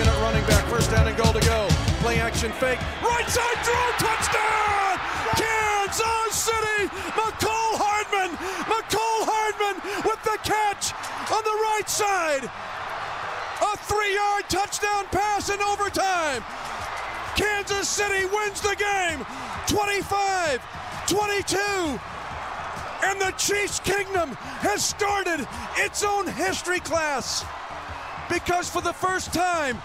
At running back. First down and goal to go. Play action fake. Right side throw. Touchdown! Kansas City! Mecole Hardman! Mecole Hardman with the catch on the right side. A three yard touchdown pass in overtime. Kansas City wins the game 25 22. And the Chiefs Kingdom has started its own history class because for the first time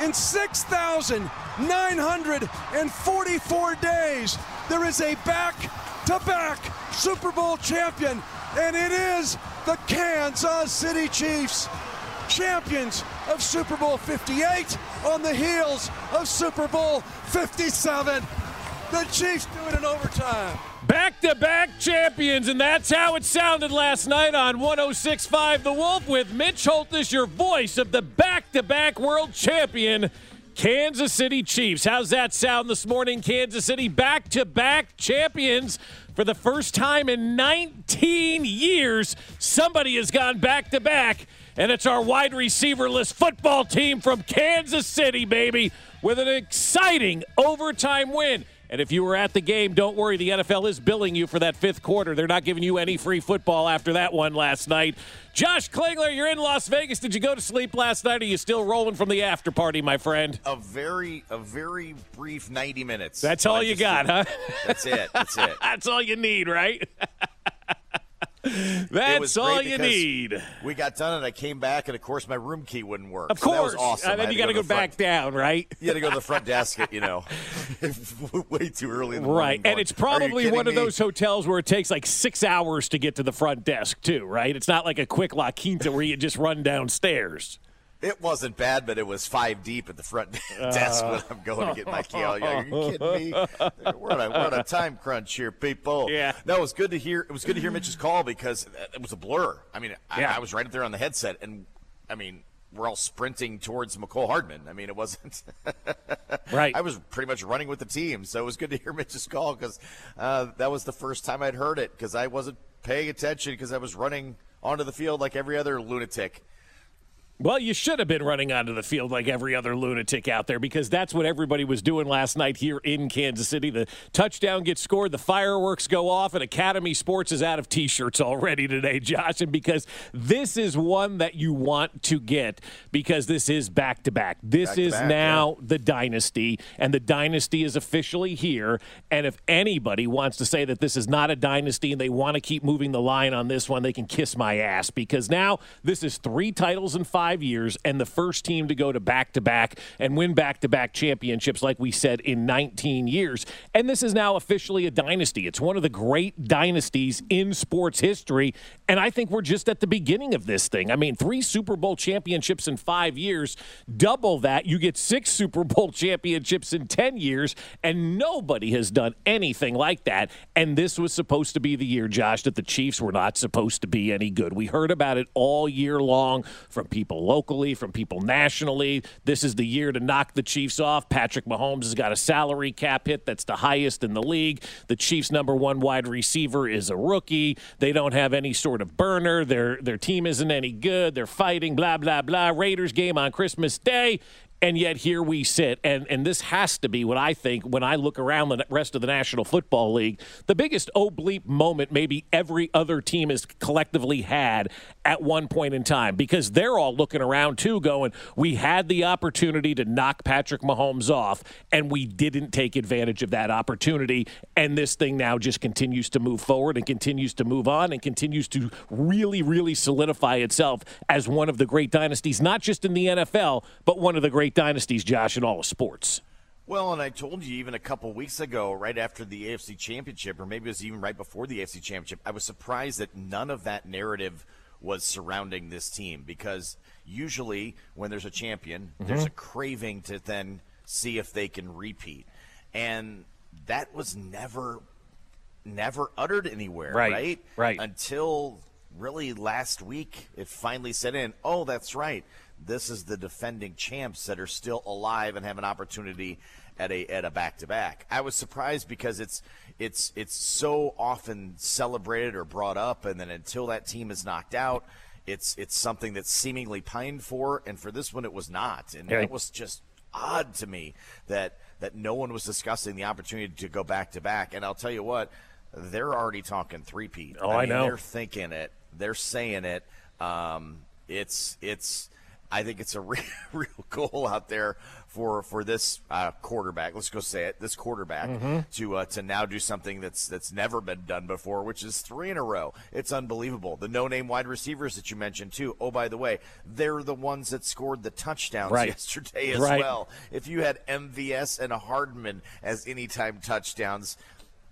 in 6,944 days, there is a back to back Super Bowl champion, and it is the Kansas City Chiefs, champions of Super Bowl 58 on the heels of Super Bowl 57. The Chiefs do it in overtime. Back to back champions, and that's how it sounded last night on 1065 The Wolf with Mitch Holthus, your voice of the back to back world champion, Kansas City Chiefs. How's that sound this morning? Kansas City back to back champions. For the first time in 19 years, somebody has gone back to back, and it's our wide receiverless football team from Kansas City, baby, with an exciting overtime win. And if you were at the game, don't worry. The NFL is billing you for that fifth quarter. They're not giving you any free football after that one last night. Josh Klingler, you're in Las Vegas. Did you go to sleep last night? Or are you still rolling from the after party, my friend? A very, a very brief 90 minutes. That's all I you got, did. huh? That's it. That's it. That's all you need, right? That's all you need. We got done, and I came back, and of course, my room key wouldn't work. Of So course. awesome. And then you got to go the back down, right? You had to go to the front desk, you know, way too early in the Right. And going, it's probably one of me?" those hotels where it takes like six hours to get to the front desk, too, right? It's not like a quick La Quinta where you just run downstairs. It wasn't bad, but it was five deep at the front desk when I'm going to get my key. Are you kidding me? We're on, a, we're on a time crunch here, people. Yeah. No, it was good to hear. It was good to hear Mitch's call because it was a blur. I mean, I, Yeah. I was right up there on the headset, and I mean, we're all sprinting towards Mecole Hardman. I mean, it wasn't. Right. I was pretty much running with the team, so it was good to hear Mitch's call because uh, that was the first time I'd heard it because I wasn't paying attention because I was running onto the field like every other lunatic. Well, you should have been running onto the field like every other lunatic out there because that's what everybody was doing last night here in Kansas City. The touchdown gets scored, the fireworks go off, and Academy Sports is out of t shirts already today, Josh. And because this is one that you want to get because this is back to back. This is now the dynasty, and the dynasty is officially here. And if anybody wants to say that this is not a dynasty and they want to keep moving the line on this one, they can kiss my ass because now this is three titles in five years and the first team to go to back to back and win back to back championships, like we said, in 19 years. And this is now officially a dynasty. It's one of the great dynasties in sports history. And I think we're just at the beginning of this thing. I mean, three Super Bowl championships in five years, double that, you get six Super Bowl championships in 10 years, and nobody has done anything like that. And this was supposed to be the year, Josh, that the Chiefs were not supposed to be any good. We heard about it all year long from people locally, from people nationally. This is the year to knock the Chiefs off. Patrick Mahomes has got a salary cap hit that's the highest in the league. The Chiefs' number one wide receiver is a rookie. They don't have any sort of burner. Their their team isn't any good. They're fighting, blah, blah, blah. Raiders game on Christmas Day. And yet here we sit, and, and this has to be what I think when I look around the rest of the National Football League, the biggest oblique moment maybe every other team has collectively had at one point in time because they're all looking around too, going, We had the opportunity to knock Patrick Mahomes off, and we didn't take advantage of that opportunity. And this thing now just continues to move forward and continues to move on and continues to really, really solidify itself as one of the great dynasties, not just in the NFL, but one of the great dynasties, Josh, in all of sports. Well, and I told you even a couple weeks ago, right after the AFC Championship, or maybe it was even right before the AFC Championship, I was surprised that none of that narrative was surrounding this team because usually when there's a champion, mm-hmm. there's a craving to then see if they can repeat. And that was never never uttered anywhere, right? Right. right. Until really last week it finally set in, oh, that's right this is the defending champs that are still alive and have an opportunity at a at a back to back. I was surprised because it's it's it's so often celebrated or brought up, and then until that team is knocked out, it's it's something that's seemingly pined for, and for this one it was not, and it was just odd to me that that no one was discussing the opportunity to go back to back. And I'll tell you what, they're already talking three Pete. Oh, I, mean, know. They're thinking it. They're saying it. Um, it's it's I think it's a real, real goal out there for for this uh, quarterback. Let's go say it. This quarterback mm-hmm. to uh, to now do something that's that's never been done before, which is three in a row. It's unbelievable. The no name wide receivers that you mentioned too. Oh, by the way, they're the ones that scored the touchdowns right. yesterday as right. well. If you had MVS and a Hardman as anytime touchdowns,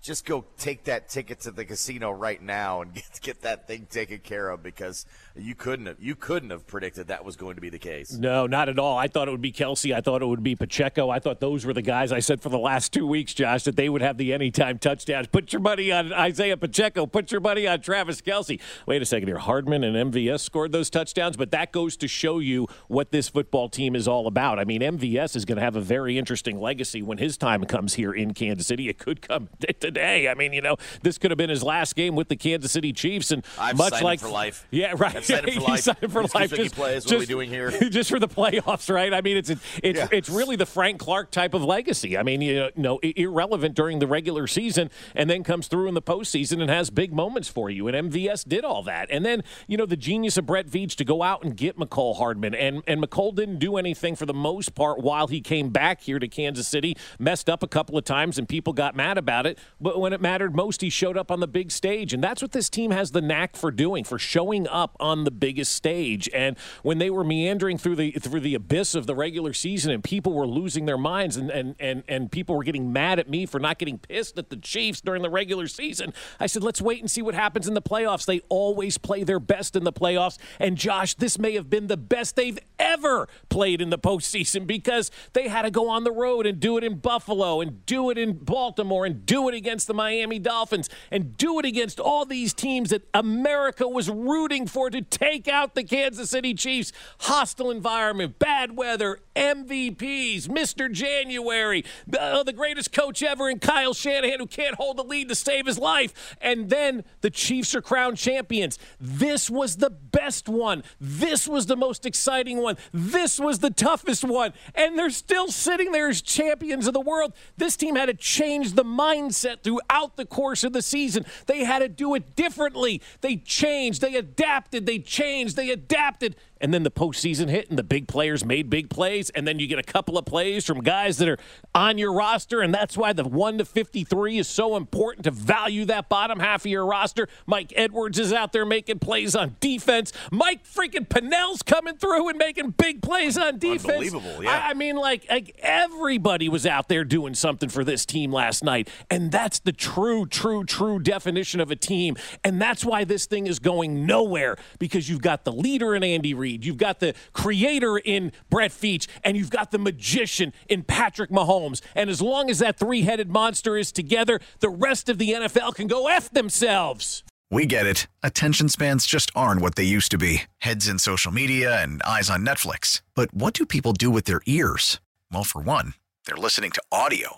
just go take that ticket to the casino right now and get get that thing taken care of because you couldn't have you couldn't have predicted that was going to be the case. No, not at all. I thought it would be Kelce. I thought it would be Pacheco. I thought those were the guys I said for the last two weeks, Josh, that they would have the anytime touchdowns. Put your money on Isaiah Pacheco. Put your money on Travis Kelce. Wait a second here. Hardman and MVS scored those touchdowns, but that goes to show you what this football team is all about. I mean, MVS is going to have a very interesting legacy when his time comes here in Kansas City. It could come today. I mean, you know, this could have been his last game with the Kansas City Chiefs, and I've much like for life. Yeah, right. I've signed for life. signed for life. Just, plays. What just, are we doing here? Just for the playoffs, right? I mean, it's it's yeah. it's really the Frank Clark type of legacy. I mean, you know, irrelevant during the regular season, and then comes through in the postseason and has big moments for you. And MVS did all that, and then you know the genius of Brett Veach to go out and get Mecole Hardman, and and Mecole didn't do anything for the most part while he came back here to Kansas City. Messed up a couple of times, and people got mad about it. But when it mattered most, he showed up on the big stage, and that's what this team has the knack for doing, for showing up on the biggest stage. And when they were meandering through the through the abyss of the regular season, and people were losing their minds, and and and, and people were getting mad at me for not getting pissed at the Chiefs during the regular season, I said, let's wait and see what happens in the playoffs. They always play their best in the playoffs, and Josh, this may have been the best they've ever played in the postseason because they had to go on the road and do it in Buffalo and do it in Baltimore and do it against the Miami Dolphins and do it against all these teams that America was rooting for to take out the Kansas City Chiefs. Hostile environment, bad weather, MVPs, Mr. January, the, uh, the greatest coach ever in Kyle Shanahan who can't hold the lead to save his life. And then the Chiefs are crowned champions. This was the best one. This was the most exciting one. This was the toughest one. And they're still sitting there as champions of the world. This team had to change the mindset throughout the course of the season. They had to do it differently. They changed, they adapted, they changed, they adapted and then the postseason hit and the big players made big plays, and then you get a couple of plays from guys that are on your roster, and that's why the 1 to 53 is so important to value that bottom half of your roster. Mike Edwards is out there making plays on defense. Mike freaking Pennel's coming through and making big plays on defense. Unbelievable, yeah. I, I mean, like, like everybody was out there doing something for this team last night, and that's the true, true, true definition of a team, and that's why this thing is going nowhere because you've got the leader in Andy Reid. You've got the creator in Brett Veach, and you've got the magician in Patrick Mahomes. And as long as that three headed monster is together, the rest of the NFL can go F themselves. We get it. Attention spans just aren't what they used to be heads in social media and eyes on Netflix. But what do people do with their ears? Well, for one, they're listening to audio.